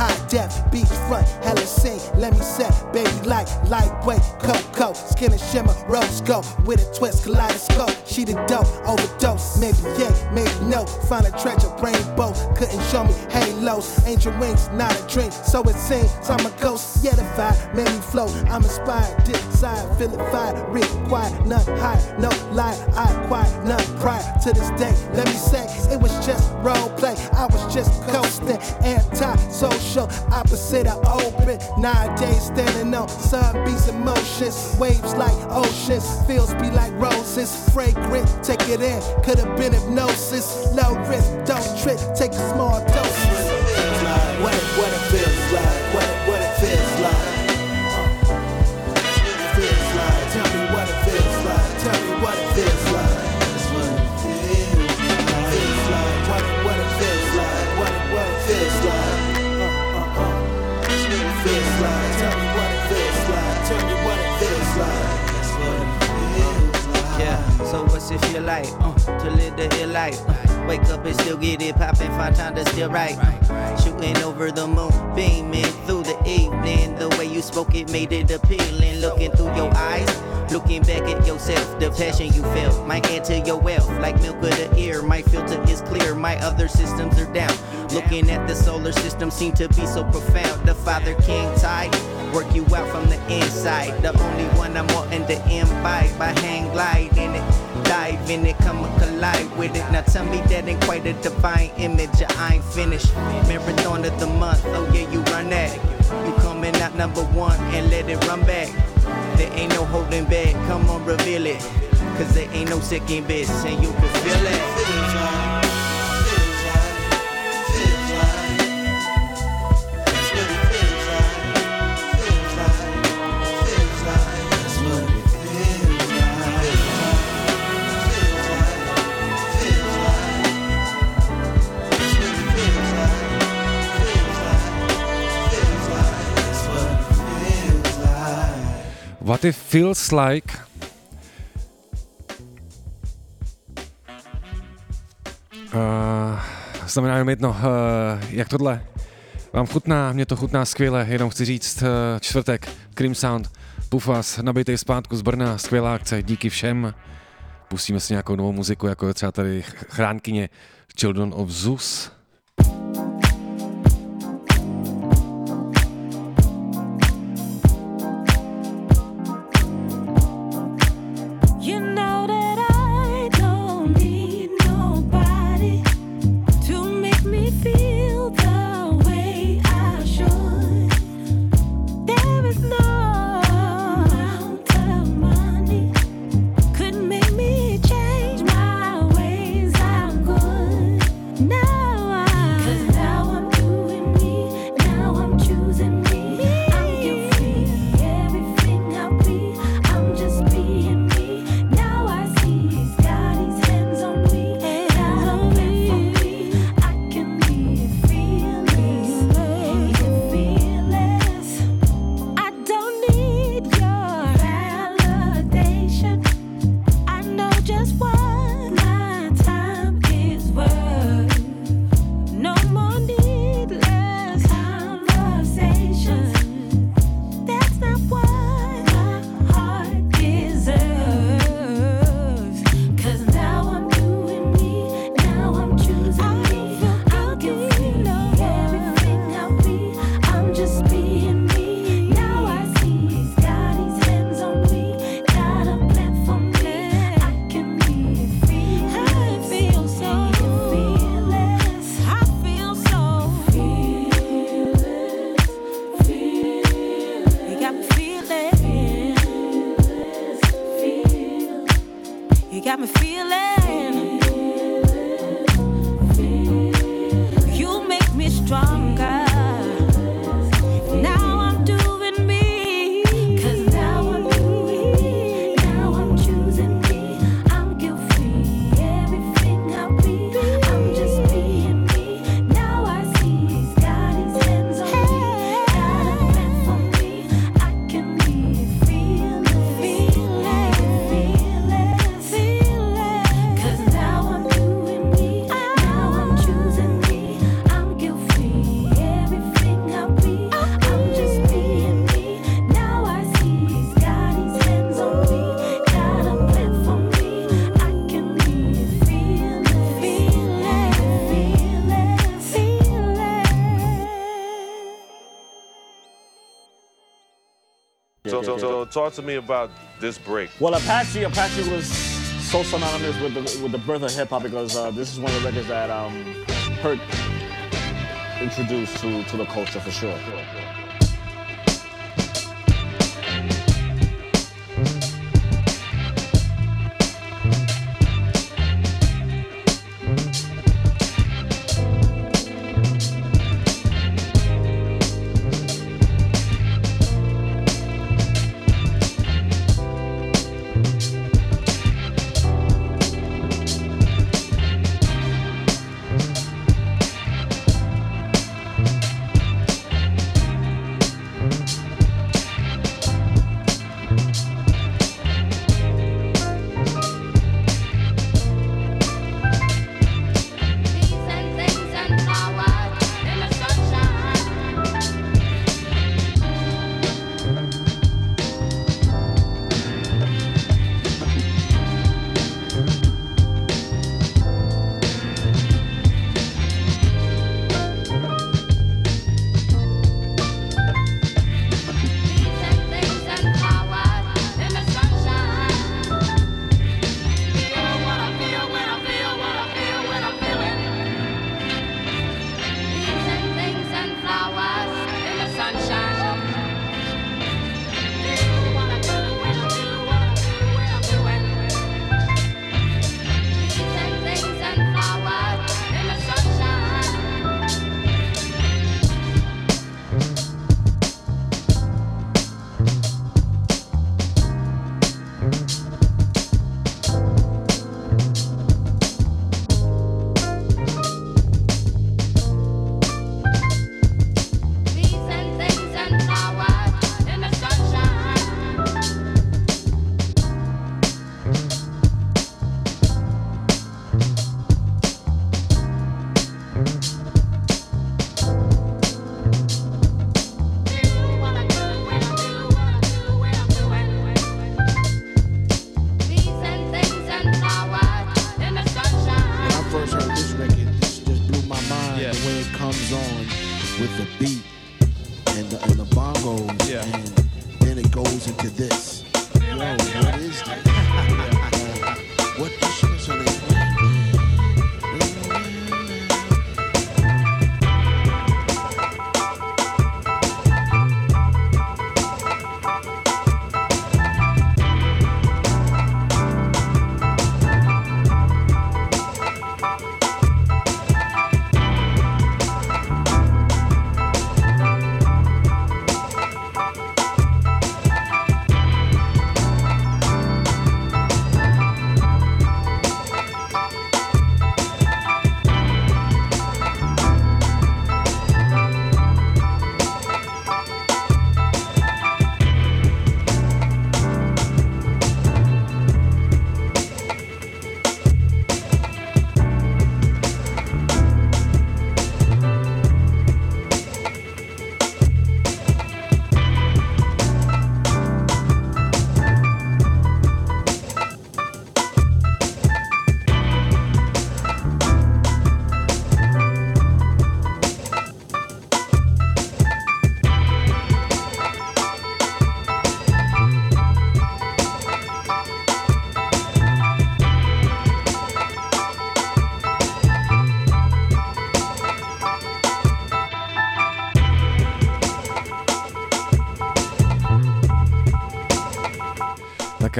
high def, beachfront, hella scene. Let me set, baby, light, lightweight, cocoa. Skin and shimmer, rose gold. With a twist, kaleidoscope. She the dope, overdose. Maybe yeah, maybe no. Find a treasure, rainbow. Couldn't show me halos. Angel wings, not a dream. So it seems I'm a ghost. Yeah, the vibe made me float. I'm inspired, desire, feel it fire, required, none high, no lie. I quiet, none prior to this day. Let me say, it was just role play. I was just coasting, anti-social, opposite of open. Nowadays, standing on sun beats emotions, waves like oceans, feels be like roses, fragrant. Take it in, could have been hypnosis. Low risk, don't trip, take a small dose. What it, what it feels like, what it, what it what's it feel like uh, to live the ill life? Uh, wake up and still get it poppin', find time to still write. Shooting over the moon, beaming through the evening. The way you spoke it made it appealing. Looking through your eyes, looking back at yourself. The passion you felt might add to your wealth. Like milk of the ear, my filter is clear. My other systems are down. Looking at the solar system seem to be so profound. The Father King tide work you out from the inside. The only one I'm wanting to imbibe. by hang glide in it, dive in it, come and collide with it. Now tell me that ain't quite a divine image. I ain't finished. Marathon of the month, oh yeah, you run that. You coming out number one and let it run back. There ain't no holding back, come on, reveal it. Cause there ain't no second best, and you can feel it. What it feels like. Uh, znamená jenom jedno, uh, jak tohle vám chutná, mě to chutná skvěle, jenom chci říct, uh, čtvrtek, Cream Sound, Pufas, nabitej zpátku z Brna, skvělá akce, díky všem. Pustíme si nějakou novou muziku, jako je třeba tady chránkyně Children of Zeus. So, so, talk to me about this break. Well, Apache, Apache was so synonymous with the with the birth of hip hop because uh, this is one of the records that um, Hurt introduced to to the culture for sure.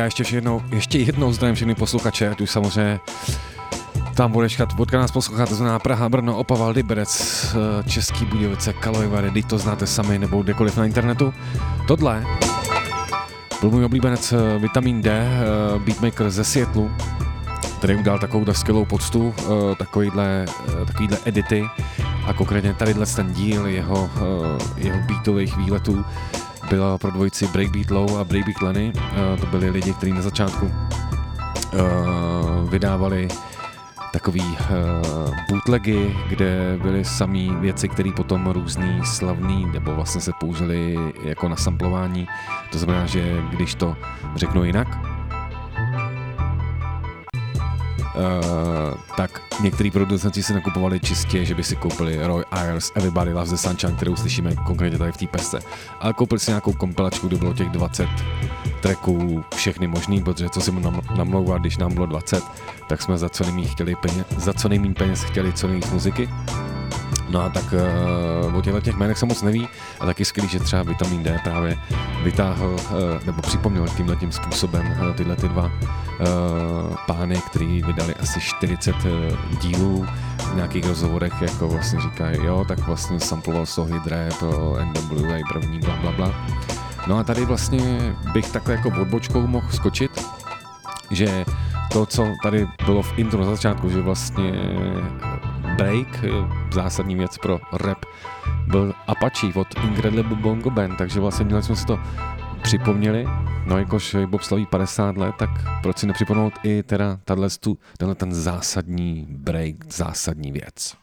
Já ještě jednou, ještě jednou zdravím všechny posluchače, ať už samozřejmě tam budeš chat, odkud nás poslouchat, to znamená Praha, Brno, Opava, Liberec, eh, Český Budějovice, Karlovy Vary, teď to znáte sami nebo kdekoliv na internetu. Tohle byl můj oblíbenec eh, Vitamin D, eh, beatmaker ze Seattlu, který udělal takovou skvělou poctu, takovýhle, takovýhle edity a konkrétně tadyhle ten díl jeho, eh, jeho beatových výletů byla pro dvojici Breakbeat Low a Breakbeat Lenny. Eh, To byli lidi, kteří na začátku eh, vydávali takový uh, bootlegy, kde byly samý věci, které potom různý slavný, nebo vlastně se použili jako na samplování. To znamená, že když to řeknu jinak, tak některý producenti si nakupovali čistě, že by si koupili Roy Ayers Everybody Loves the Sunshine, kterou slyšíme konkrétně tady v té pesce. Ale koupili si nějakou kompilačku, kde bylo těch 20 tracků, všechny možný, protože co si mu nam- namlouval, když nám bylo 20, tak jsme za co nejméně chtěli peněz, za co nejméně peněz chtěli co nejvíc muziky. No a tak uh, o těchto těch jménech se moc neví a taky skvělý, že třeba Vitamin D právě vytáhl uh, nebo připomněl tímhle tím způsobem uh, tyhle ty dva uh, pány, který vydali asi 40 uh, dílů v nějakých rozhovorech, jako vlastně říkají, jo, tak vlastně samploval Sohy Drap, NWA první, bla bla bla. No a tady vlastně bych takhle jako odbočkou mohl skočit, že to, co tady bylo v intro na začátku, že vlastně break, zásadní věc pro rap, byl Apache od Incredible Bongo Band, takže vlastně měli jsme si to připomněli, no jakož Bob slaví 50 let, tak proč si nepřipomenout i teda tato, tenhle ten zásadní break, zásadní věc.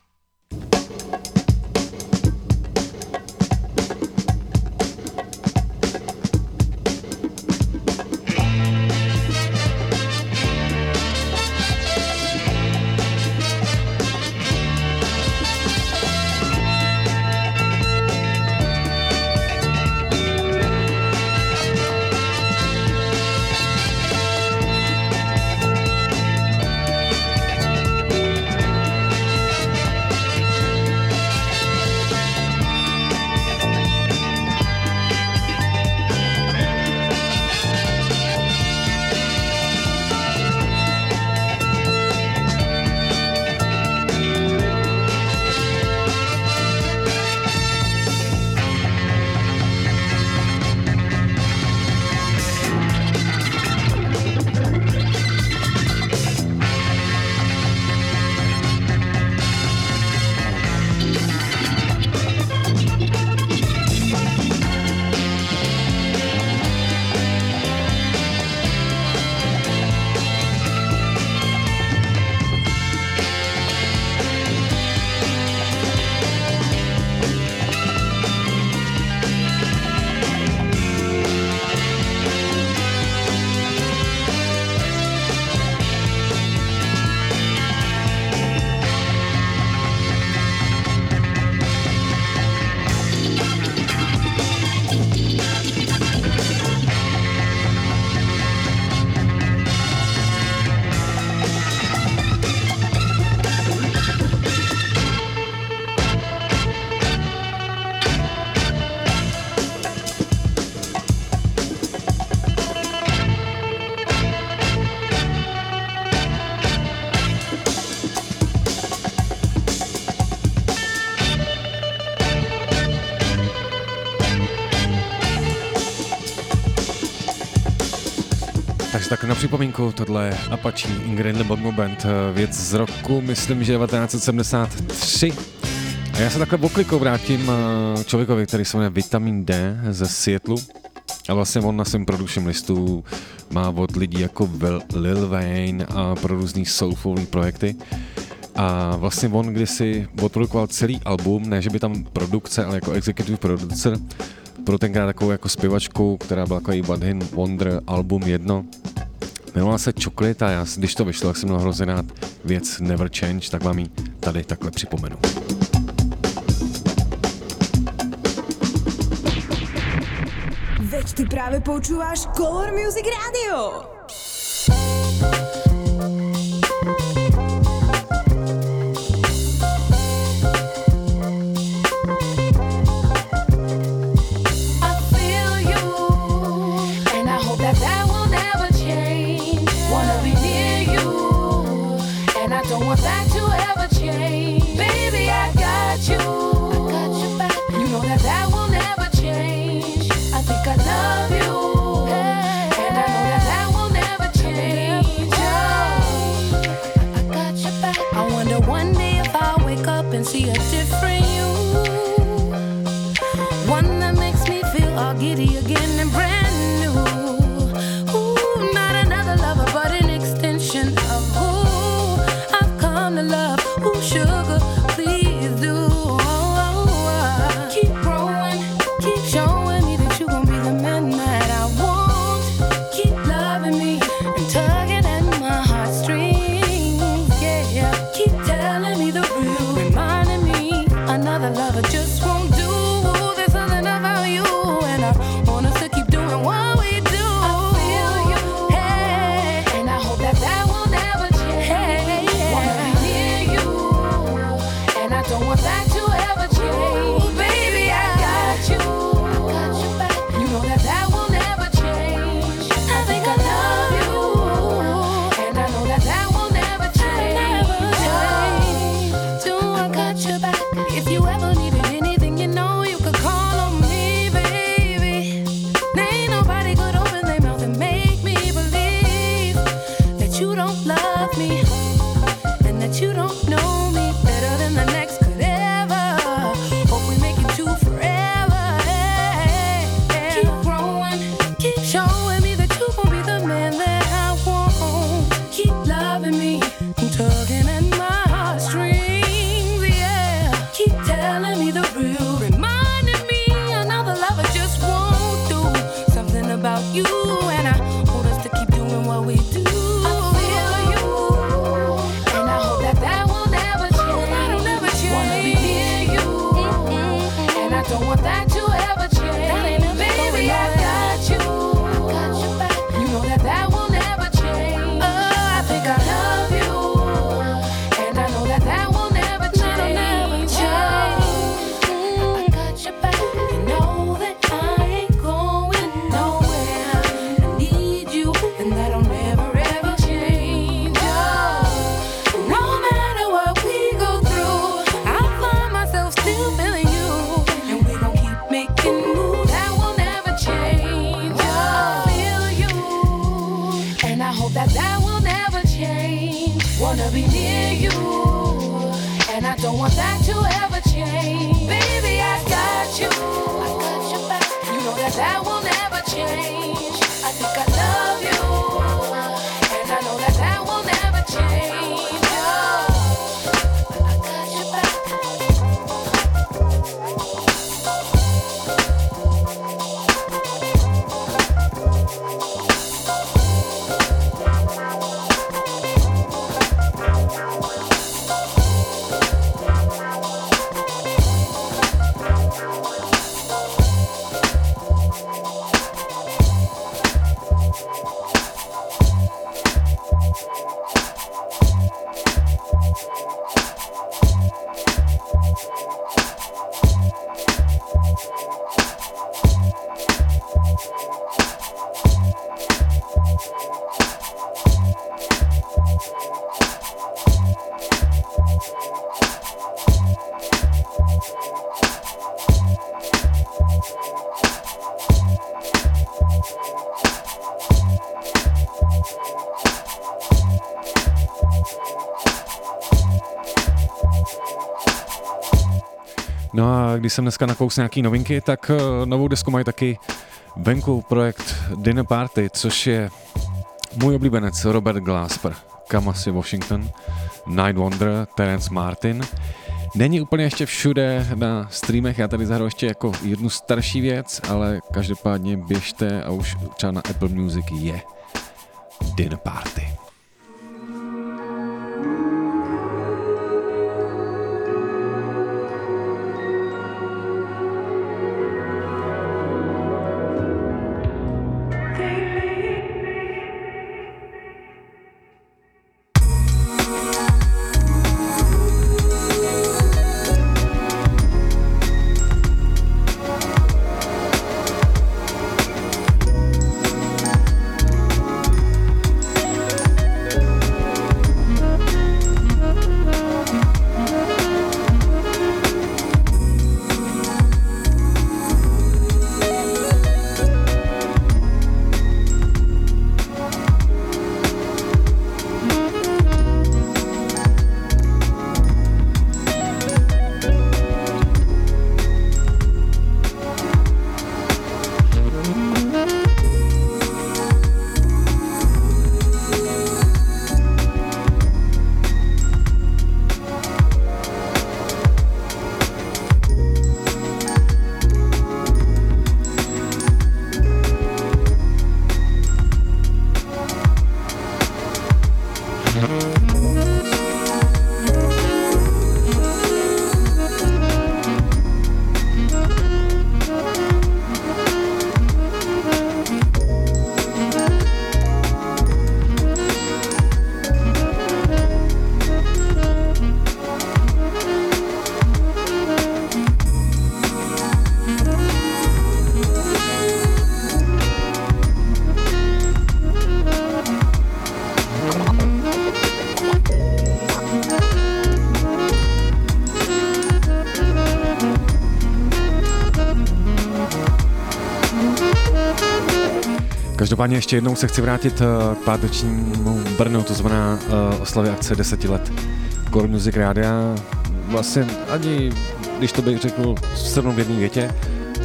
Tak na připomínku, tohle je Apache Ingrid Bongo Band, eh, věc z roku, myslím, že 1973. A já se takhle oklikou vrátím eh, člověkovi, který se jmenuje Vitamin D ze Seattle. A vlastně on na svém production listu má od lidí jako Lil Wayne a pro různý soulfulní projekty. A vlastně on kdysi odprodukoval celý album, ne že by tam produkce, ale jako executive producer, pro tenkrát takovou jako zpěvačku, která byla jako One Hit Wonder album jedno. Jmenovala se Chocolate a já, když to vyšlo, tak jsem měl hrozně rád věc Never Change, tak vám ji tady takhle připomenu. Veď ty práve počúvaš Color Music Radio. you back. Jsem dneska nakous nějaký novinky, tak eh, novou desku mají taky venku projekt Dinner Party, což je můj oblíbenec Robert Glasper, Kamasi Washington, Night Wonder, Terence Martin. Není úplně ještě všude na streamech, já tady zahraju ještě jako jednu starší věc, ale každopádně běžte a už třeba na Apple Music je Dinner Party. Každopádně ještě jednou se chci vrátit eh, k pátečnímu Brnu, to znamená uh, oslavě akce 10 let Core Music Rádia. Vlastně ani, když to bych řekl shrnu v jedné větě,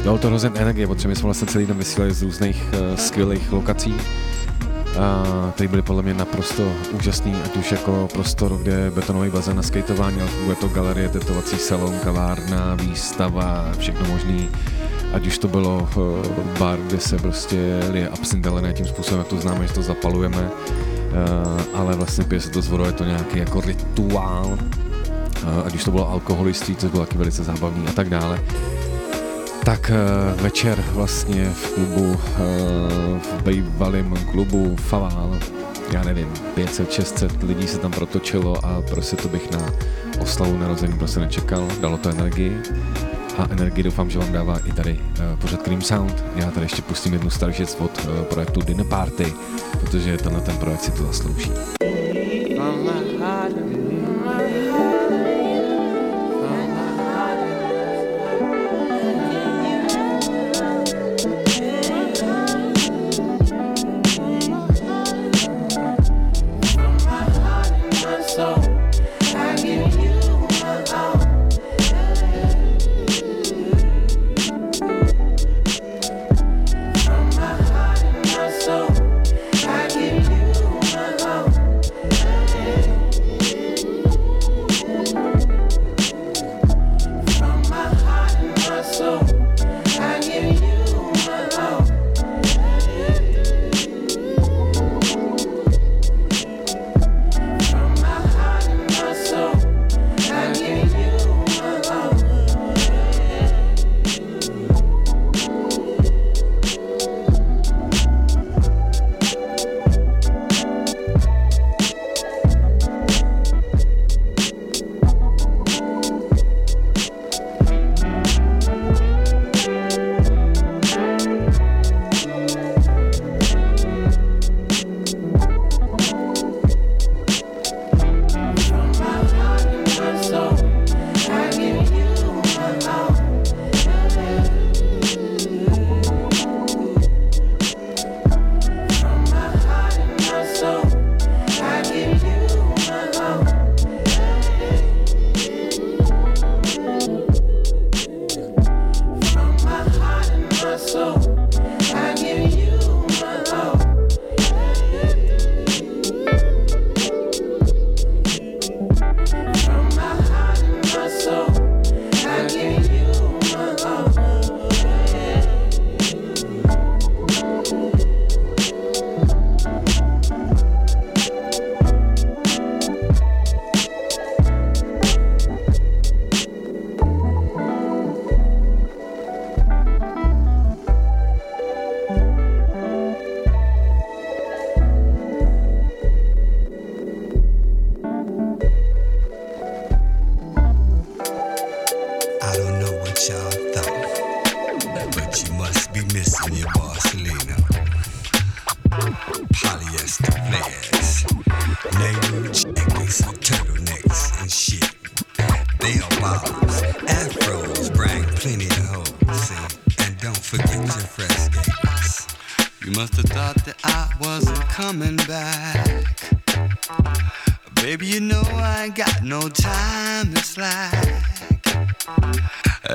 dalo to hrozně energie, protože my jsme vlastně celý den vysílali z různých uh, skvělých lokací, uh, které byly podle mě naprosto úžasný, ať už jako prostor, kde je betonový bazén na skateování, ale funguje to galerie, tetovací salon, kavárna, výstava, všechno možný ať už to bylo bar, kde se prostě lije absintelené tím způsobem, jak to známe, že to zapalujeme, uh, ale vlastně pije se to z vodou, je to nějaký jako rituál, uh, ať už to bylo alkoholiství, což bylo taky velice zábavný a tak dále. Tak uh, večer vlastně v klubu, v bývalém klubu Faval, já nevím, 500, 600 lidí se tam protočilo a prostě to bych na oslavu narození prostě nečekal, dalo to energii a energii doufám, že vám dává i tady uh, pořad Cream Sound. Já tady ještě pustím jednu starší od uh, projektu Dinner Party, protože tenhle ten projekt si to zaslouží. I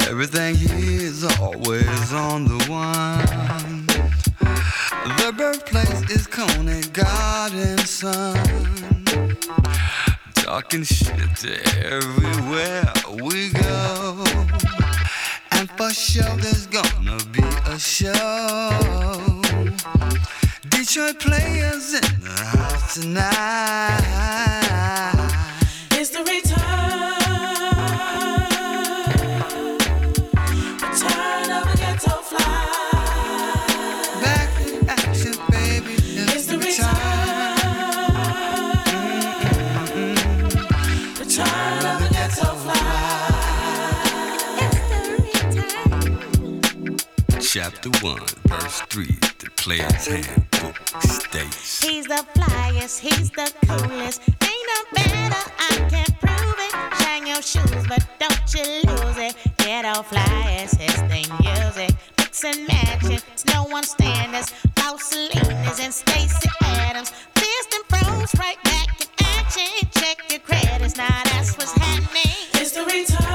Everything is always on the one. The birthplace is Coney Garden, son. Talking shit everywhere we go. And for sure there's gonna be a show. Detroit players in the house tonight. It's the. Return Chapter 1, verse 3, the player's handbook states. He's the flyest, he's the coolest. Ain't no better, I can't prove it. Shine your shoes, but don't you lose it. Get off flyest, his thing music. Mix and matching, it's no one standards. Paul Salinas and Stacy Adams. Fist and pros right back in action. Check your credits, now that's what's happening. It's the return.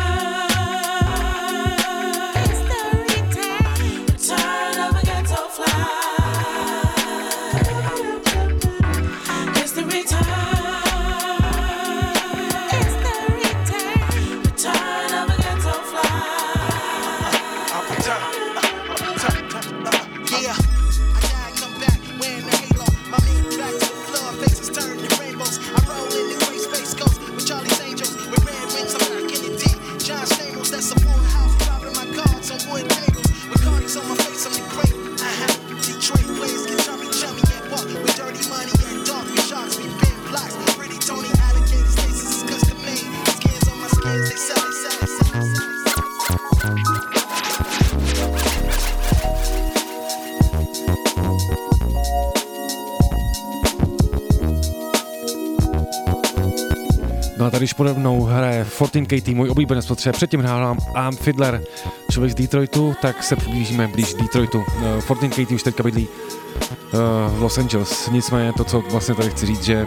Když pode mnou hraje 14KT, můj oblíbenec, protože předtím hrál Am Fiddler, člověk z Detroitu, tak se přiblížíme blíž Detroitu. Uh, 14KT už teďka bydlí uh, v Los Angeles. Nicméně to, co vlastně tady chci říct, že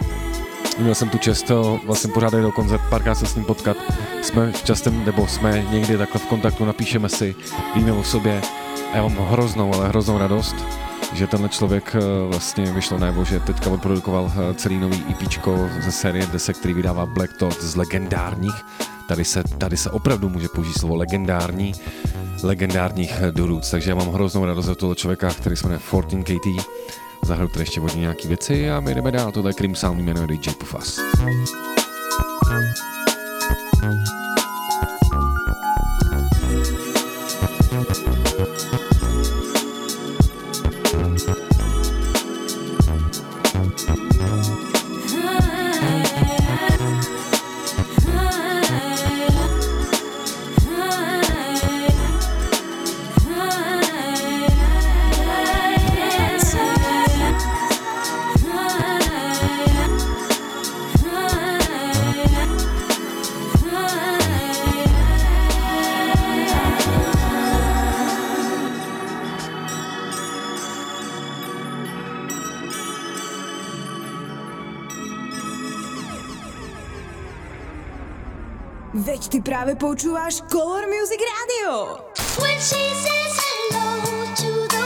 Měl jsem tu čest eh, vlastně pořádat do koncert, párkrát se s ním potkat. Jsme častem, nebo jsme někdy takhle v kontaktu, napíšeme si, víme o sobě a já mám hroznou, ale hroznou radost, že tenhle člověk eh, vlastně vyšlo najevo, že teďka odprodukoval eh, celý nový EP ze série desek, který vydává Black Thought z legendárních. Tady se, tady se opravdu může použít slovo legendární, legendárních durůc, takže já mám hroznou radost od toho člověka, který se jmenuje 14KT. Zahraju tady ještě hodně nějaký věci a my jdeme dál. Tohle je Cream Sound, jmenuje DJ Pufas. Veď ty práve počúvaš Color Music Radio. When she says hello to the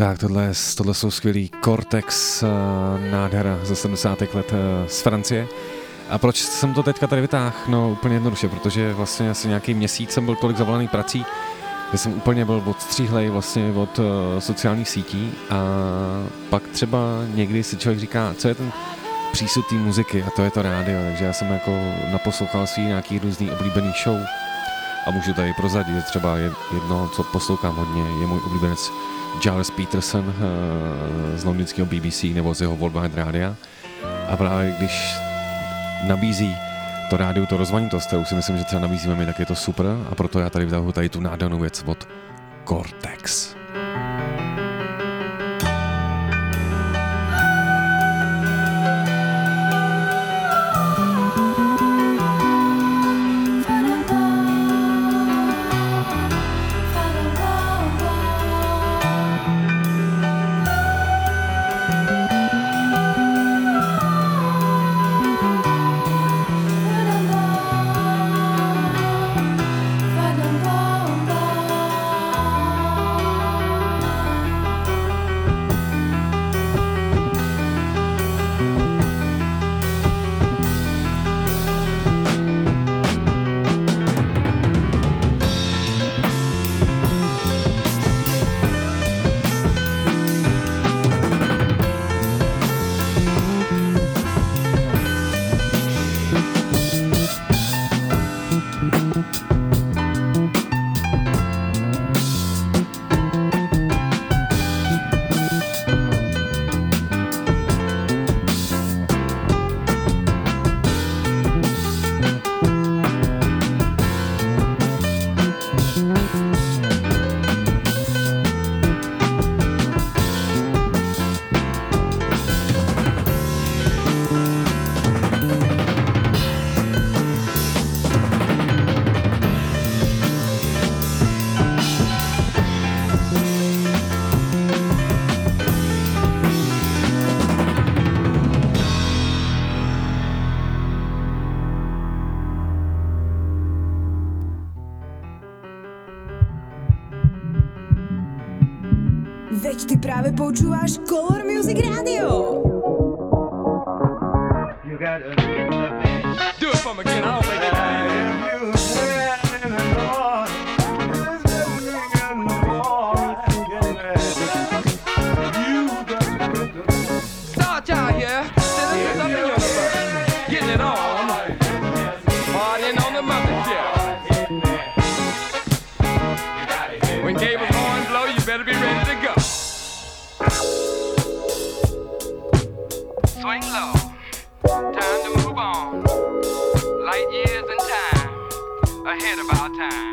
Tak, tohle, tohle jsou skvělý Cortex, uh, nádhera ze 70. let uh, z Francie. A proč jsem to teďka tady vytáhl? No úplně jednoduše, protože vlastně asi nějaký měsíc jsem byl tolik zavolaný prací, že jsem úplně byl odstříhlej vlastně od uh, sociálních sítí a pak třeba někdy si člověk říká, co je ten přístup té muziky a to je to rádio, takže já jsem jako naposlouchal svý nějaký různý oblíbený show a můžu tady prozadit, že třeba jedno, co poslouchám hodně, je můj oblíbenec Giles Peterson eh, z londýnského BBC nebo z jeho Worldwide Rádia. A právě když nabízí to rádiu, to rozmanitost, kterou si myslím, že třeba nabízíme my, tak je to super a proto já tady vytahuji tady tu nádhernou věc od Cortex. Veď time.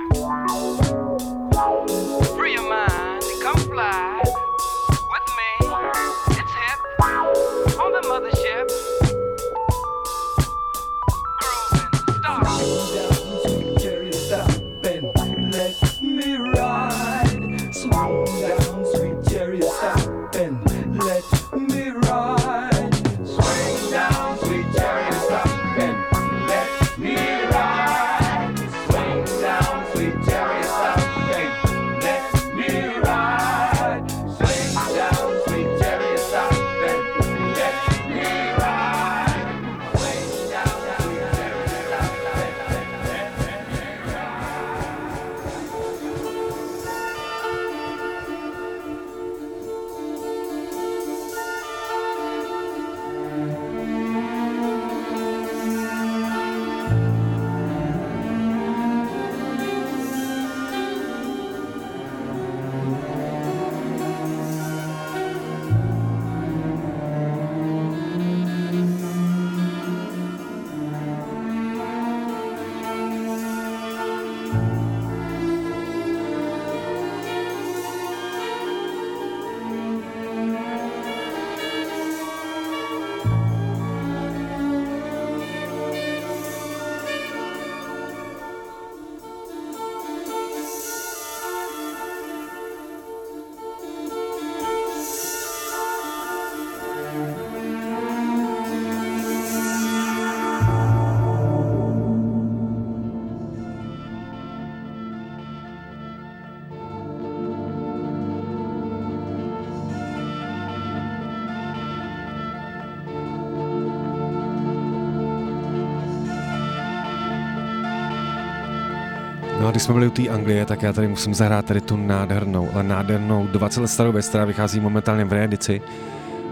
A když jsme byli u té Anglie, tak já tady musím zahrát tady tu nádhernou, ale nádhernou 20 let starou věc, která vychází momentálně v reedici.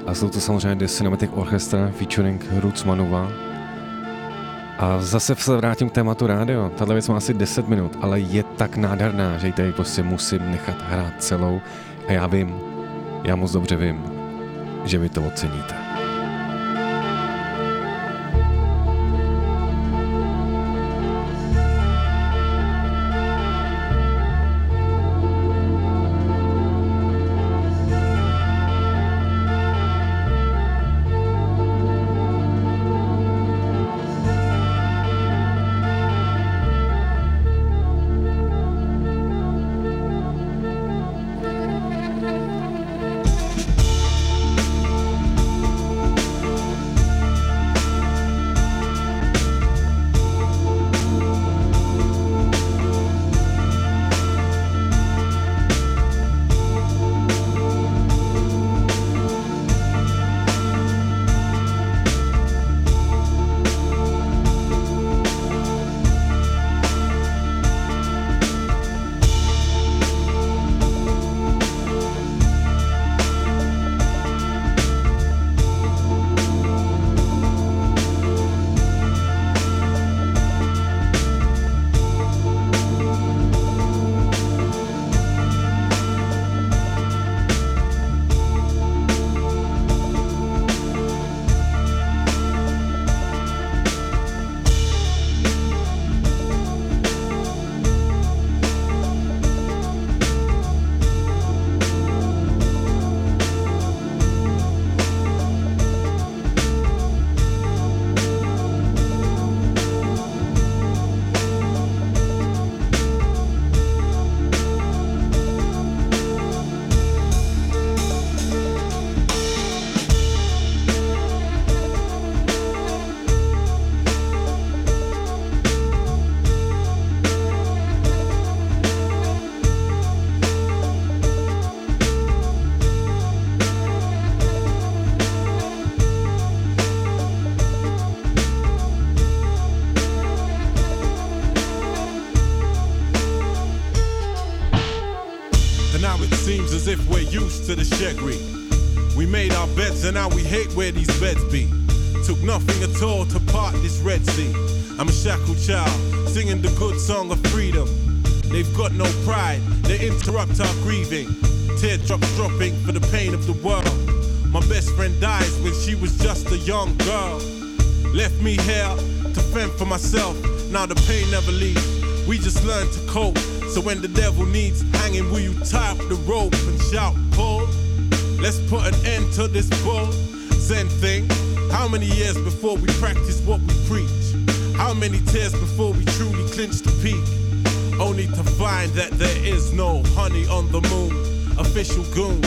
A jsou to samozřejmě The Cinematic Orchestra featuring Roots Manuva. A zase se vrátím k tématu rádio. Tahle věc má asi 10 minut, ale je tak nádherná, že ji tady prostě musím nechat hrát celou. A já vím, já moc dobře vím, že vy to oceníte. To the shaggy. We made our beds and now we hate where these beds be. Took nothing at all to part this Red Sea. I'm a shackled child, singing the good song of freedom. They've got no pride, they interrupt our grieving. Teardrops dropping for the pain of the world. My best friend dies when she was just a young girl. Left me here to fend for myself. Now the pain never leaves. We just learn to cope. So when the devil needs hanging, will you tie up the rope and shout, pull? Let's put an end to this bull. Zen thing. How many years before we practice what we preach? How many tears before we truly clinch the peak? Only to find that there is no honey on the moon. Official goon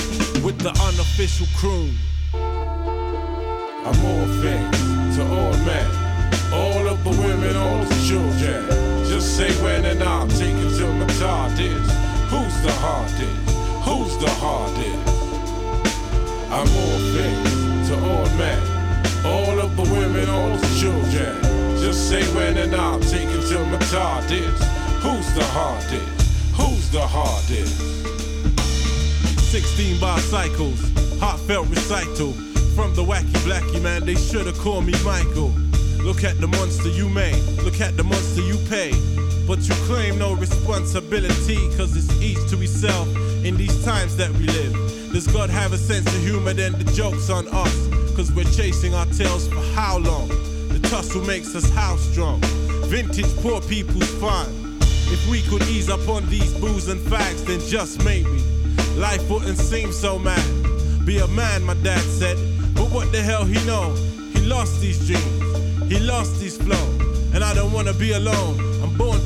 with the unofficial croon. I'm all things to all men, all of the women, all the children. Say when and I'll take it till my tard is. Who's the hardest? Who's the hardest? I'm all things to all men, all of the women, all the children. Just say when and I'll take it till my tard is. Who's the hardest? Who's the hardest? 16 bar cycles, heartfelt recital. From the wacky blacky man, they should've called me Michael. Look at the monster you made, look at the monster you pay. But you claim no responsibility, cause it's each to himself in these times that we live. Does God have a sense of humor? Then the joke's on us, cause we're chasing our tails for how long? The tussle makes us how strong. Vintage poor people's fun. If we could ease up on these booze and fags, then just maybe life wouldn't seem so mad. Be a man, my dad said. But what the hell he know? He lost these dreams, he lost his flow. And I don't wanna be alone.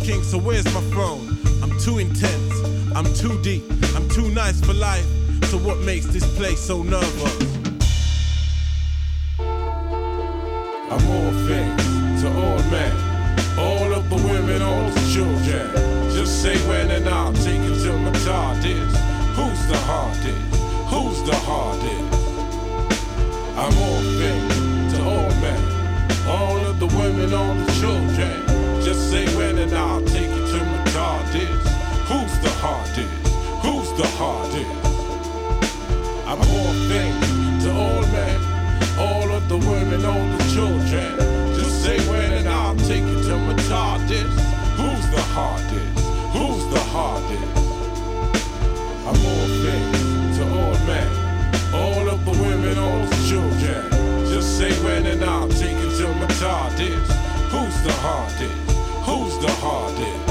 King, so where's my throne? I'm too intense, I'm too deep, I'm too nice for life. So what makes this place so nervous? I'm all things to all men, all of the women, all the children. Just say when and I'll take it till my tard is. Who's the hardest? Who's the hardest? Hardest? I'm all things to all men, all of the women, all the children. Just say when and I'll take you to my TARDIS. Who's the hardest? Who's the hardest?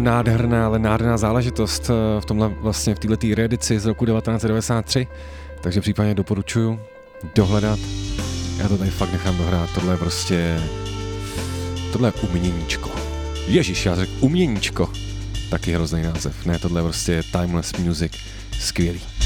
Nádherná, ale nádherná záležitost eh, v tomhle vlastně v této reedici z roku 1993, takže případně doporučuju dohledat. Já to tady fakt nechám dohrát, tohle je prostě, tohle je uměníčko. Ježíš, já řekl uměníčko. Taky hrozný název. Ne, tohle je prostě timeless music. Skvělý.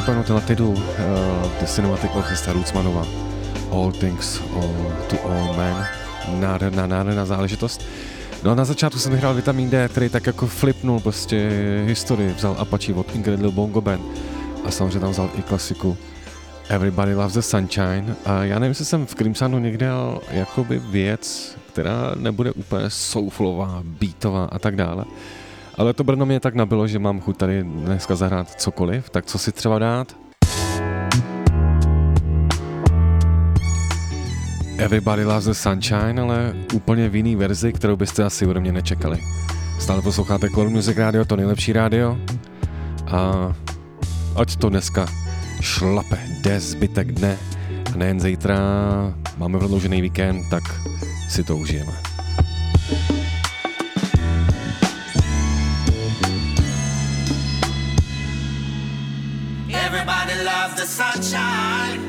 Jenom připomenout Latidu, uh, The Cinematic Orchestra Rootsmanova, All Things all, to All Men, nádherná, nádherná záležitost. No a na začátku jsem hrál Vitamin D, který tak jako flipnul prostě historii, vzal Apache od Incredible Bongo Band a samozřejmě tam vzal i klasiku Everybody Loves the Sunshine a já nevím, jestli jsem v Crimsonu někde dal jakoby věc, která nebude úplně soulflová, beatová a tak dále. Ale to Brno mě tak nabilo, že mám chuť tady dneska zahrát cokoliv, tak co si třeba dát? Everybody Loves the Sunshine, ale úplně v jiný verzi, kterou byste asi ode mě nečekali. Stále posloucháte Color Music Radio, to nejlepší rádio. A ať to dneska šlape, jde zbytek dne. A nejen zítra, máme prodloužený víkend, tak si to užijeme. The sunshine.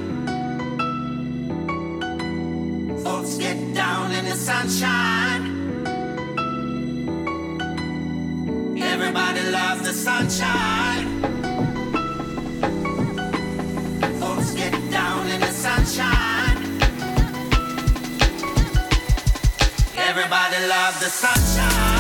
Folks get down in the sunshine. Everybody loves the sunshine. Folks get down in the sunshine. Everybody loves the sunshine.